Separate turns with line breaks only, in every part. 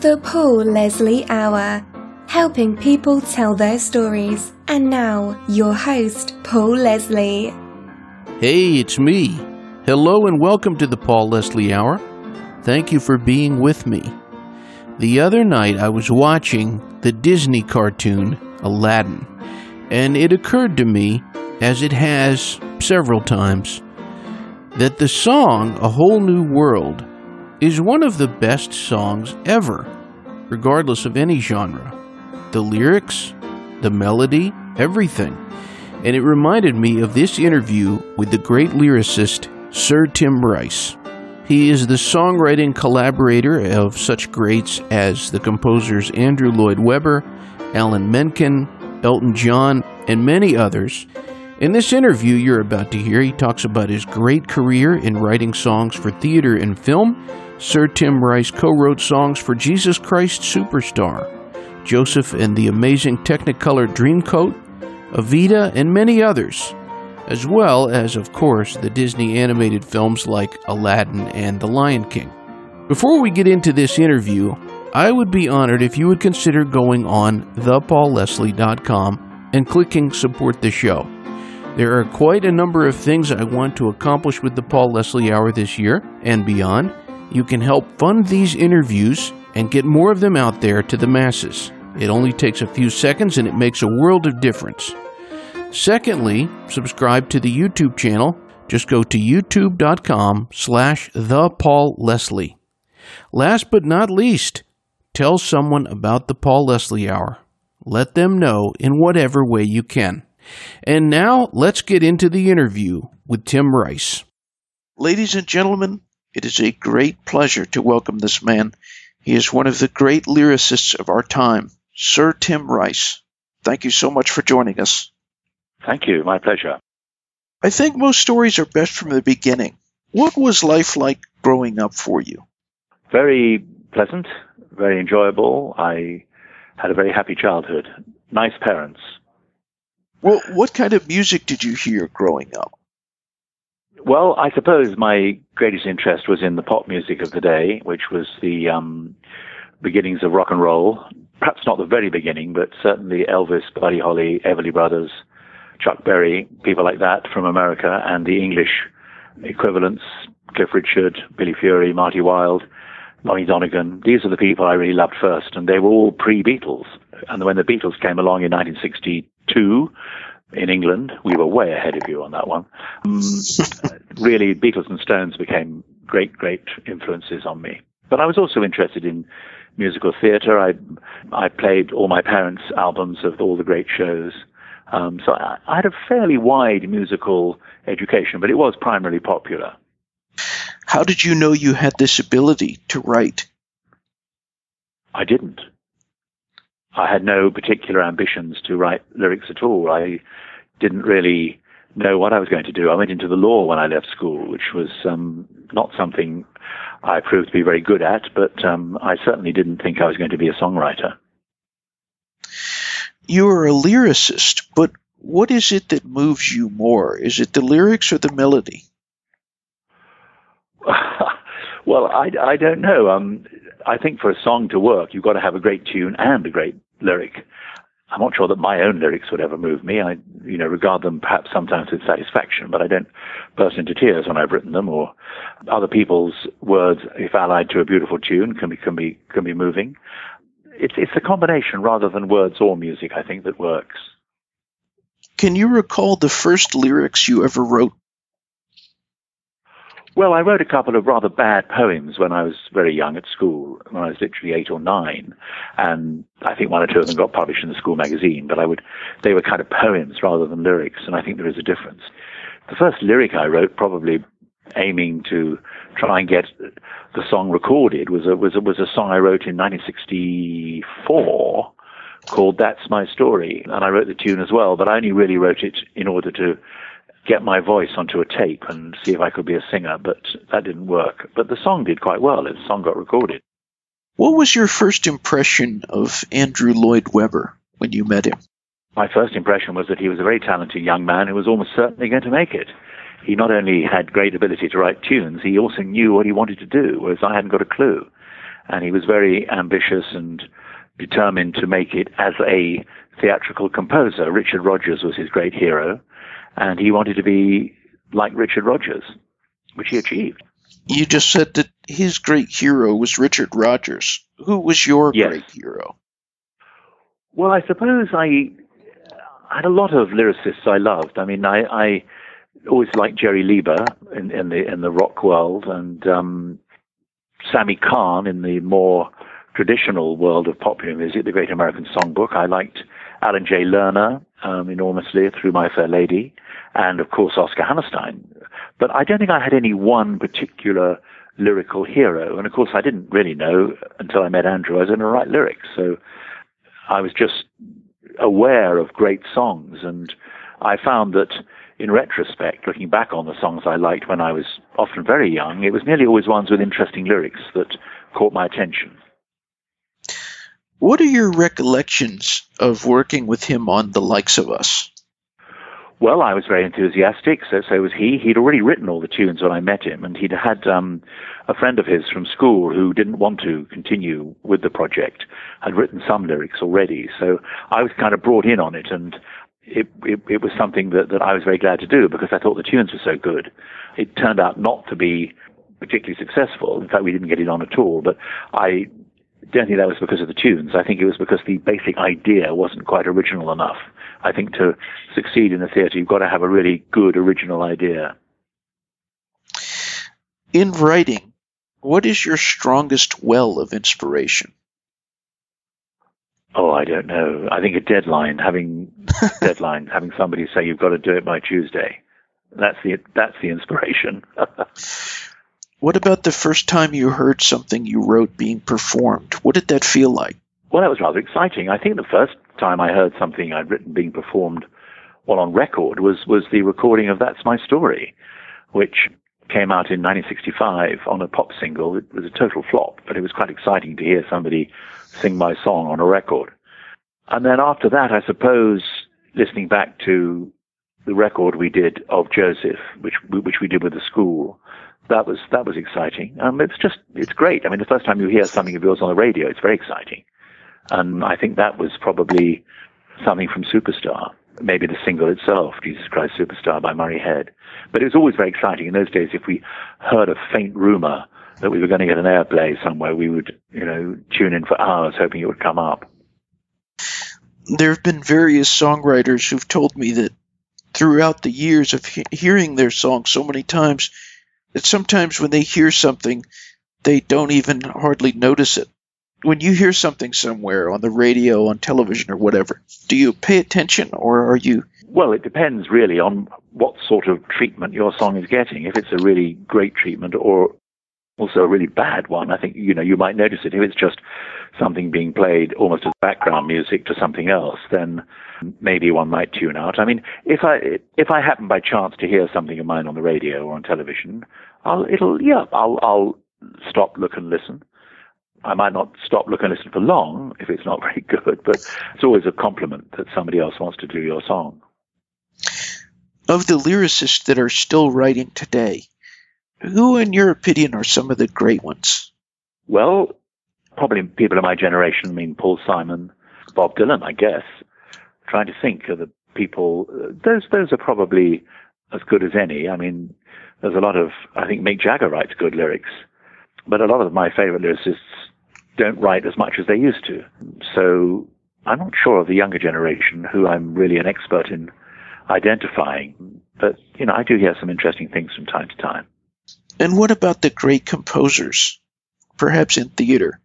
The Paul Leslie Hour, helping people tell their stories. And now, your host, Paul Leslie.
Hey, it's me. Hello and welcome to the Paul Leslie Hour. Thank you for being with me. The other night I was watching the Disney cartoon Aladdin, and it occurred to me, as it has several times, that the song A Whole New World is one of the best songs ever, regardless of any genre. The lyrics, the melody, everything. And it reminded me of this interview with the great lyricist Sir Tim Rice. He is the songwriting collaborator of such greats as the composers Andrew Lloyd Webber, Alan Menken, Elton John, and many others. In this interview you're about to hear, he talks about his great career in writing songs for theater and film. Sir Tim Rice co wrote songs for Jesus Christ Superstar, Joseph and the Amazing Technicolor Dreamcoat, Evita, and many others, as well as, of course, the Disney animated films like Aladdin and The Lion King. Before we get into this interview, I would be honored if you would consider going on thepaulleslie.com and clicking support the show. There are quite a number of things I want to accomplish with the Paul Leslie Hour this year and beyond. You can help fund these interviews and get more of them out there to the masses. It only takes a few seconds and it makes a world of difference. Secondly, subscribe to the YouTube channel. Just go to youtube.com slash the Paul Leslie. Last but not least, tell someone about the Paul Leslie Hour. Let them know in whatever way you can. And now let's get into the interview with Tim Rice. Ladies and gentlemen, it is a great pleasure to welcome this man. He is one of the great lyricists of our time, Sir Tim Rice. Thank you so much for joining us.
Thank you. My pleasure.
I think most stories are best from the beginning. What was life like growing up for you?
Very pleasant, very enjoyable. I had a very happy childhood. Nice parents.
Well, what kind of music did you hear growing up?
Well, I suppose my greatest interest was in the pop music of the day, which was the um, beginnings of rock and roll. Perhaps not the very beginning, but certainly Elvis, Buddy Holly, Everly Brothers, Chuck Berry, people like that from America, and the English equivalents, Cliff Richard, Billy Fury, Marty Wilde, Lonnie Donegan. These are the people I really loved first, and they were all pre-Beatles. And when the Beatles came along in 1962 in England, we were way ahead of you on that one. Um, really, Beatles and Stones became great, great influences on me. But I was also interested in musical theatre. I I played all my parents' albums of all the great shows. Um, so I, I had a fairly wide musical education, but it was primarily popular.
How did you know you had this ability to write?
I didn't. I had no particular ambitions to write lyrics at all. I didn't really know what I was going to do. I went into the law when I left school, which was um, not something I proved to be very good at, but um, I certainly didn't think I was going to be a songwriter.
You are a lyricist, but what is it that moves you more? Is it the lyrics or the melody?
well, I, I don't know. Um, I think for a song to work, you've got to have a great tune and a great lyric. I'm not sure that my own lyrics would ever move me. I, you know, regard them perhaps sometimes with satisfaction, but I don't burst into tears when I've written them. Or other people's words, if allied to a beautiful tune, can be can be can be moving. It's it's a combination rather than words or music. I think that works.
Can you recall the first lyrics you ever wrote?
Well, I wrote a couple of rather bad poems when I was very young at school, when I was literally eight or nine, and I think one or two of them got published in the school magazine. But I would, they were kind of poems rather than lyrics, and I think there is a difference. The first lyric I wrote, probably aiming to try and get the song recorded, was a was a, was a song I wrote in 1964 called "That's My Story," and I wrote the tune as well. But I only really wrote it in order to get my voice onto a tape and see if I could be a singer, but that didn't work. But the song did quite well. The song got recorded.
What was your first impression of Andrew Lloyd Webber when you met him?
My first impression was that he was a very talented young man who was almost certainly going to make it. He not only had great ability to write tunes, he also knew what he wanted to do, whereas I hadn't got a clue. and he was very ambitious and determined to make it as a theatrical composer. Richard Rodgers was his great hero, and he wanted to be like Richard Rodgers, which he achieved.
You just said that his great hero was Richard Rodgers. Who was your
Yes.
great hero?
Well, I suppose I, I had a lot of lyricists I loved. I mean, I, I always liked Jerry Leiber in, in the in the rock world, and um, Sammy Cahn in the more traditional world of popular music, the Great American Songbook. I liked Alan J. Lerner um, enormously through My Fair Lady, and of course Oscar Hammerstein. But I don't think I had any one particular lyrical hero. And of course, I didn't really know until I met Andrew I was going to write lyrics. So I was just aware of great songs, and I found that in retrospect, looking back on the songs I liked when I was often very young, it was nearly always ones with interesting lyrics that caught my attention.
What are your recollections of working with him on The Likes of Us?
Well, I was very enthusiastic, so so was he. He'd already written all the tunes when I met him, and he'd had um, a friend of his from school who didn't want to continue with the project, had written some lyrics already. So I was kind of brought in on it, and it, it, it was something that, that I was very glad to do because I thought the tunes were so good. It turned out not to be particularly successful. In fact, we didn't get it on at all, but I don't think that was because of the tunes. I think it was because the basic idea wasn't quite original enough. I think to succeed in the theatre, you've got to have a really good original idea.
In writing, what is your strongest well of inspiration?
Oh, I don't know. I think a deadline, having deadline, having somebody say you've got to do it by Tuesday. That's the that's the inspiration.
What about the first time you heard something you wrote being performed? What did that feel like?
Well, that was rather exciting. I think the first time I heard something I'd written being performed while on record was, was the recording of That's My Story, which came out in 1965 on a pop single. It was a total flop, but it was quite exciting to hear somebody sing my song on a record. And then after that, I suppose, listening back to the record we did of Joseph, which, which we did with the school, that was, that was exciting. Um, it's just, it's great. I mean, the first time you hear something of yours on the radio, it's very exciting. And I think that was probably something from Superstar, maybe the single itself, Jesus Christ Superstar by Murray Head. But it was always very exciting. In those days, if we heard a faint rumor that we were going to get an airplay somewhere, we would, you know, tune in for hours hoping it would come up.
There have been various songwriters who've told me that throughout the years of he- hearing their songs so many times, that sometimes when they hear something, they don't even hardly notice it. When you hear something somewhere on the radio, on television, or whatever, do you pay attention or are you
Well, it depends really on what sort of treatment your song is getting. If it's a really great treatment or also a really bad one, I think, you know, you might notice it. If it's just something being played almost as background music to something else, then maybe one might tune out. I mean, if I, if I happen by chance to hear something of mine on the radio or on television, I'll, it'll, yeah, I'll, I'll stop, look and listen. I might not stop, look and listen for long if it's not very good, but it's always a compliment that somebody else wants to do your song.
of the lyricists that are still writing today? Who, in your opinion, are some of the great ones?
Well, probably people of my generation. I mean, Paul Simon, Bob Dylan, I guess. Trying to think of the people. uh, Those those are probably as good as any. I mean, there's a lot of. I think Mick Jagger writes good lyrics, but a lot of my favorite lyricists don't write as much as they used to. So I'm not sure of the younger generation who I'm really an expert in identifying. But you know, I do hear some interesting things from time to time.
And what about the great composers, perhaps in theater?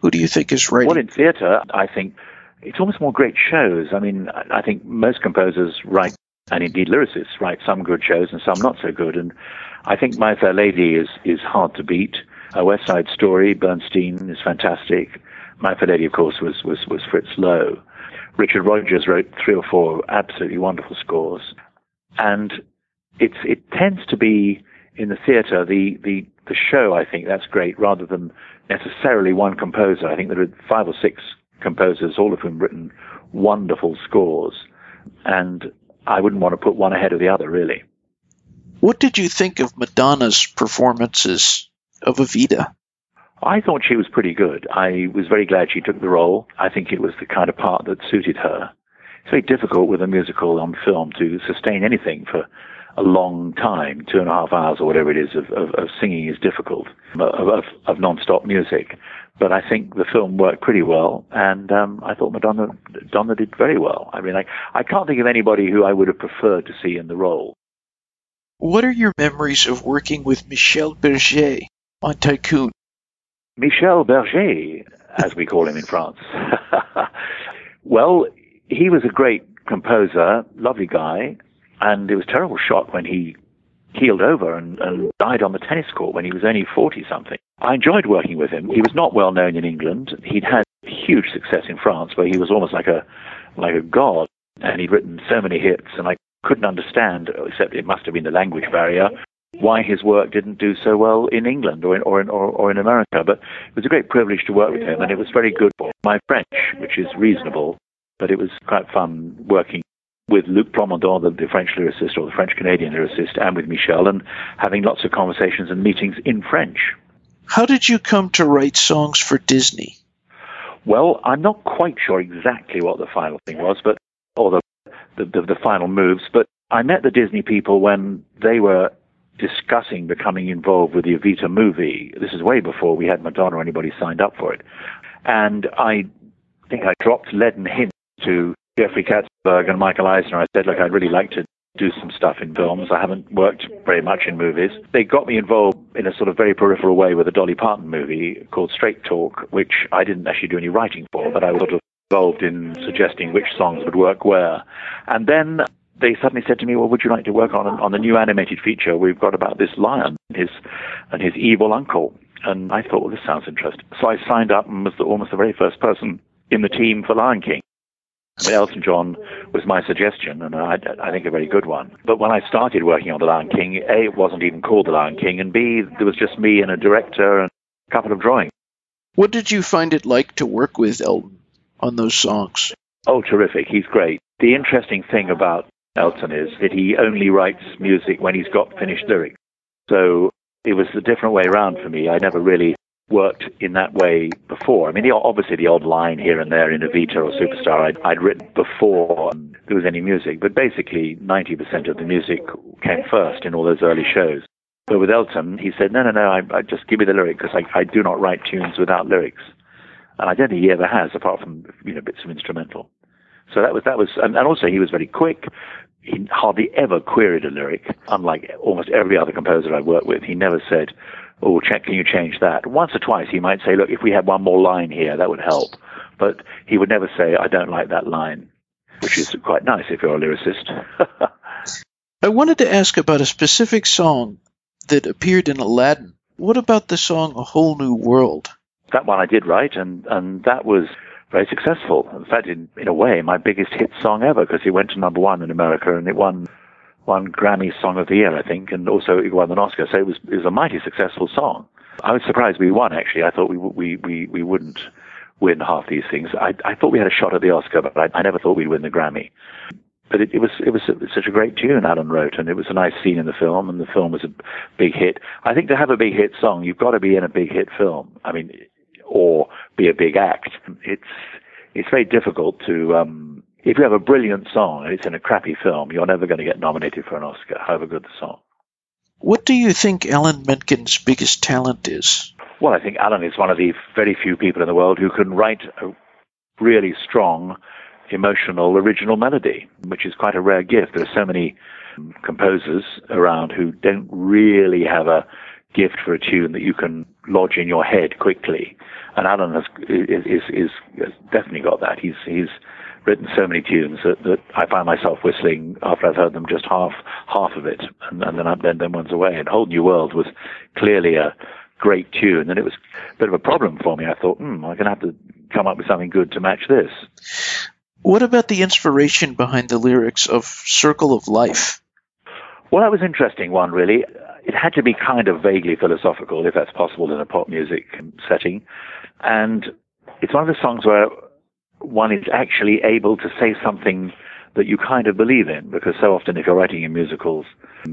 Who do you think is writing?
Well, in theatre, I think it's almost more great shows. I mean, I think most composers write, and indeed lyricists write some good shows and some not so good. And I think My Fair Lady is, is hard to beat. A West Side Story, Bernstein is fantastic. My Fair Lady, of course, was, was, was Fritz Loewe. Richard Rodgers wrote three or four absolutely wonderful scores. And it's, it tends to be in the theatre, the, the, the show, I think that's great, rather than necessarily one composer. I think there are five or six composers, all of whom written wonderful scores. And I wouldn't want to put one ahead of the other, really.
What did you think of Madonna's performances of Evita?
I thought she was pretty good. I was very glad she took the role. I think it was the kind of part that suited her. It's very difficult with a musical on film to sustain anything for a long time, two and a half hours or whatever it is of, of, of singing is difficult, of, of, of non-stop music. But I think the film worked pretty well, and um, I thought Madonna, Madonna did very well. I mean, I, I can't think of anybody who I would have preferred to see in the role.
What are your memories of working with Michel Berger on Tycoon?
Michel Berger, as we call him in France. well, he was a great composer, lovely guy, and it was a terrible shock when he keeled over and, and died on the tennis court when he was only 40 something. I enjoyed working with him. He was not well known in England. He'd had huge success in France where he was almost like a, like a god and he'd written so many hits and I couldn't understand, except it must have been the language barrier, why his work didn't do so well in England or in, or in, or, or in America. But it was a great privilege to work with him and it was very good for my French, which is reasonable, but it was quite fun working with Luc Plamondon, the, the French lyricist or the French Canadian lyricist, and with Michel, and having lots of conversations and meetings in French.
How did you come to write songs for Disney?
Well, I'm not quite sure exactly what the final thing was, but or the the, the, the final moves. But I met the Disney people when they were discussing becoming involved with the Evita movie. This is way before we had Madonna or anybody signed up for it, and I think I dropped leaden hints to Jeffrey Katzenberg and Michael Eisner. I said, look, I'd really like to do some stuff in films. I haven't worked very much in movies. They got me involved in a sort of very peripheral way with a Dolly Parton movie called Straight Talk, which I didn't actually do any writing for, but I was sort of involved in suggesting which songs would work where. And then they suddenly said to me, "Well, would you like to work on on the new animated feature we've got about this lion, and his and his evil uncle?" And I thought, well, this sounds interesting. So I signed up and was the, almost the very first person in the team for Lion King. Elton John was my suggestion, and I, I, think a very good one. But when I started working on The Lion King, A, it wasn't even called The Lion King, and B, there was just me and a director and a couple of drawings.
What did you find it like to work with Elton on those songs?
Oh, terrific. He's great. The interesting thing about Elton is that he only writes music when he's got finished lyrics. So it was a different way around for me. I never really worked in that way before. I mean, obviously the odd line here and there in Evita or Superstar I'd, I'd written before there was any music, but basically 90% of the music came first in all those early shows. But with Elton, he said, no, no, no, I, I just give me the lyric because I, I do not write tunes without lyrics. And I don't think he ever has, apart from, you know, bits of instrumental. So that was, that was, and, and also he was very quick. He hardly ever queried a lyric, unlike almost every other composer I've worked with. He never said, oh, check, can you change that? Once or twice he might say, look, if we had one more line here, that would help. But he would never say, I don't like that line, which is quite nice if you're a lyricist.
I wanted to ask about a specific song that appeared in Aladdin. What about the song A Whole New World?
That one I did write, and, and that was very successful. In fact, in, in a way, my biggest hit song ever, because it went to number one in America and it won won Grammy Song of the Year, I think, and also it won an Oscar. So it was it was a mighty successful song. I was surprised we won. Actually, I thought we we we we wouldn't win half these things. I I thought we had a shot at the Oscar, but I, I never thought we'd win the Grammy. But it, it was it was such a great tune Alan wrote, and it was a nice scene in the film, and the film was a big hit. I think to have a big hit song, you've got to be in a big hit film. I mean, or be a big act. It's it's very difficult to um, if you have a brilliant song and it's in a crappy film, you're never going to get nominated for an Oscar, however good the song.
What do you think Alan Menken's biggest talent is?
Well, I think Alan is one of the very few people in the world who can write a really strong, emotional, original melody, which is quite a rare gift. There are so many um, composers around who don't really have a gift for a tune that you can lodge in your head quickly. And Alan has is is, is has definitely got that. He's he's written so many tunes that, that I find myself whistling after I've heard them just half half of it, and, and then I, then then one's away. And Whole New World was clearly a great tune, and it was a bit of a problem for me. I thought, hmm, I'm going to have to come up with something good to match this.
What about the inspiration behind the lyrics of Circle of Life?
Well, that was an interesting one, really. It had to be kind of vaguely philosophical, if that's possible in a pop music setting. And it's one of the songs where one is actually able to say something that you kind of believe in, because so often if you're writing in musicals,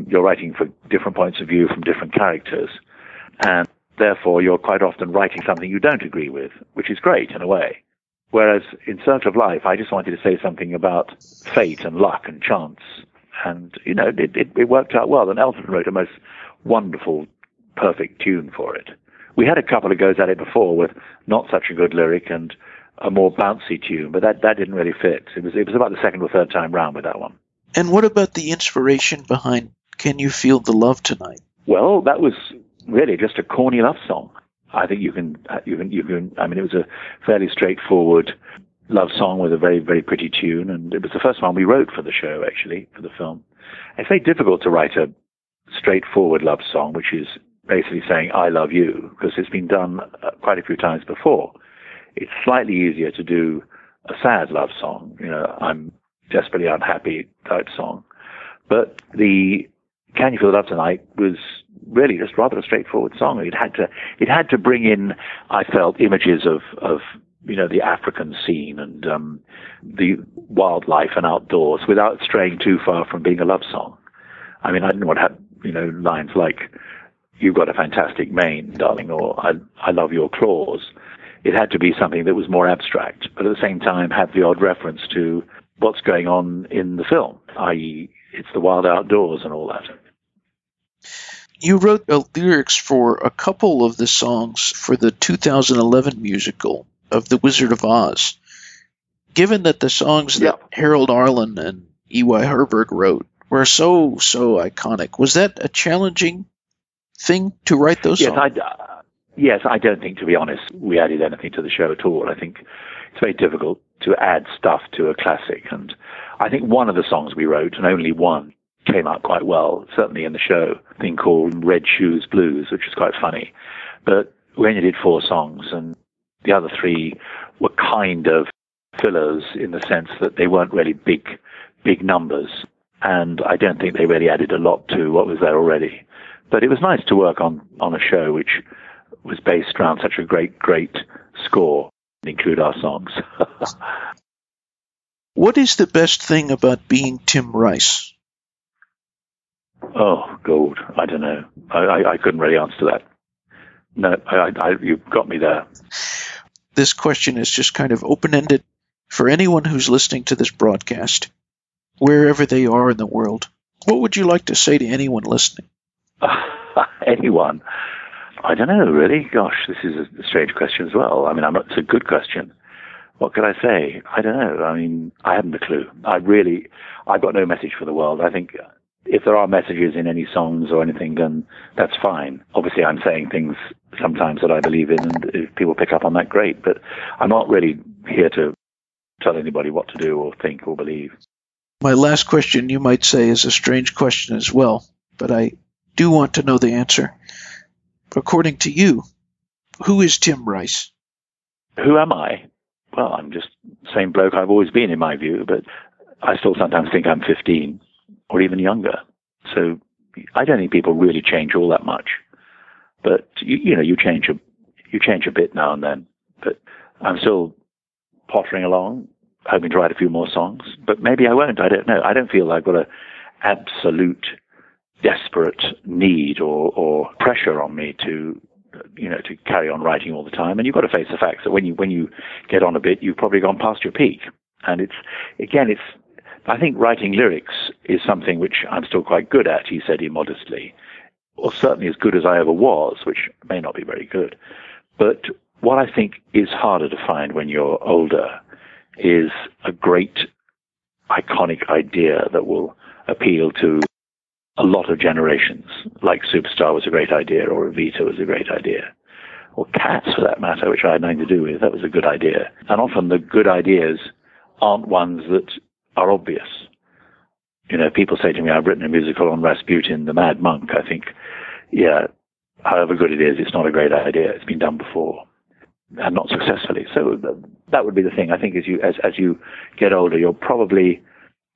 you're writing for different points of view from different characters. And Therefore, you're quite often writing something you don't agree with, which is great in a way. Whereas in Circle of Life, I just wanted to say something about fate and luck and chance. And, you know, it, it, it worked out well. And Elton wrote a most wonderful, perfect tune for it. We had a couple of goes at it before with not such a good lyric and a more bouncy tune, but that, that didn't really fit. It was, it was about the second or third time round with that one.
And what about the inspiration behind Can You Feel the Love Tonight?
Well, that was really just a corny love song. I think you can, you can, you can, I mean, it was a fairly straightforward love song with a very, very pretty tune. And it was the first one we wrote for the show, actually, for the film. It's very difficult to write a straightforward love song, which is basically saying, I love you, because it's been done uh, quite a few times before. It's slightly easier to do a sad love song, you know, I'm desperately unhappy type song. But the Can You Feel Love Tonight was really just rather a straightforward song. It had to, it had to bring in, I felt, images of, of, you know, the African scene and, um, the wildlife and outdoors without straying too far from being a love song. I mean, I didn't want to have, you know, lines like, you've got a fantastic mane, darling, or I, I love your claws. It had to be something that was more abstract, but at the same time had the odd reference to what's going on in the film, i.e., it's the wild outdoors and all that.
You wrote uh, lyrics for a couple of the songs for the 2011 musical of The Wizard of Oz. Given that the songs that Harold Arlen and E.Y. Harburg wrote were so, so iconic, was that a challenging thing to write those
yes,
songs?
I, uh, yes, I don't think, to be honest, we added anything to the show at all. I think it's very difficult to add stuff to a classic. And I think one of the songs we wrote, and only one, came out quite well, certainly in the show, a thing called Red Shoes Blues, which is quite funny. But we only did four songs, and the other three were kind of fillers in the sense that they weren't really big, big numbers. And I don't think they really added a lot to what was there already. But it was nice to work on, on a show which was based around such a great, great score and include our songs.
what is the best thing about being Tim Rice?
Oh, gold. I don't know. I, I, I couldn't really answer that. No, I, I, you've got me there.
This question is just kind of open ended for anyone who's listening to this broadcast, wherever they are in the world. What would you like to say to anyone listening?
anyone? I don't know, really. Gosh, this is a strange question as well. I mean, I'm it's a good question. What could I say? I don't know. I mean, I haven't a clue. I really, I've got no message for the world. I think uh, if there are messages in any songs or anything, then that's fine. Obviously, I'm saying things sometimes that I believe in, and if people pick up on that, great. But I'm not really here to tell anybody what to do or think or believe.
My last question, you might say, is a strange question as well, but I do want to know the answer. According to you, who is Tim Rice?
Who am I? Well, I'm just the same bloke I've always been, in my view, but I still sometimes think I'm 15 or even younger. So I don't think people really change all that much. But you, you know, you change a you change a bit now and then. But I'm still pottering along, hoping to write a few more songs. But maybe I won't. I don't know. I don't feel I've got a absolute desperate need or, or pressure on me to you know to carry on writing all the time. And you've got to face the facts that when you when you get on a bit you've probably gone past your peak. And it's again it's I think writing lyrics is something which I'm still quite good at, he said immodestly, or certainly as good as I ever was, which may not be very good. But what I think is harder to find when you're older is a great iconic idea that will appeal to a lot of generations, like Superstar was a great idea, or Evita was a great idea, or Cats for that matter, which I had nothing to do with. That was a good idea. And often the good ideas aren't ones that are obvious. You know, people say to me, I've written a musical on Rasputin, the Mad Monk. I think, yeah, however good it is, it's not a great idea. It's been done before and not successfully. So that would be the thing. I think as you, as, as you get older, you're probably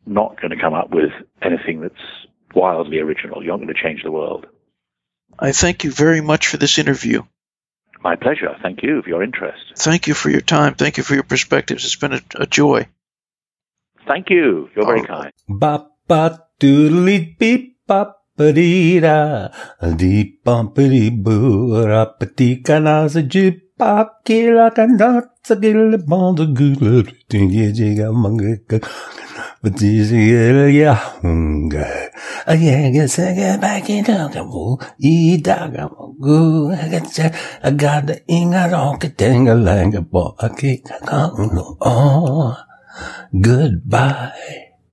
not going to come up with anything that's wildly original. You're not going to change the world.
I thank you very much for this interview.
My pleasure. Thank you for your interest.
Thank you for your time. Thank you for your perspectives. It's been a, a joy.
Thank you. You're very oh. kind.
Ba ba it's a girl upon the good but this hunger. I guess I get back in good. I got the. I can't go. Goodbye.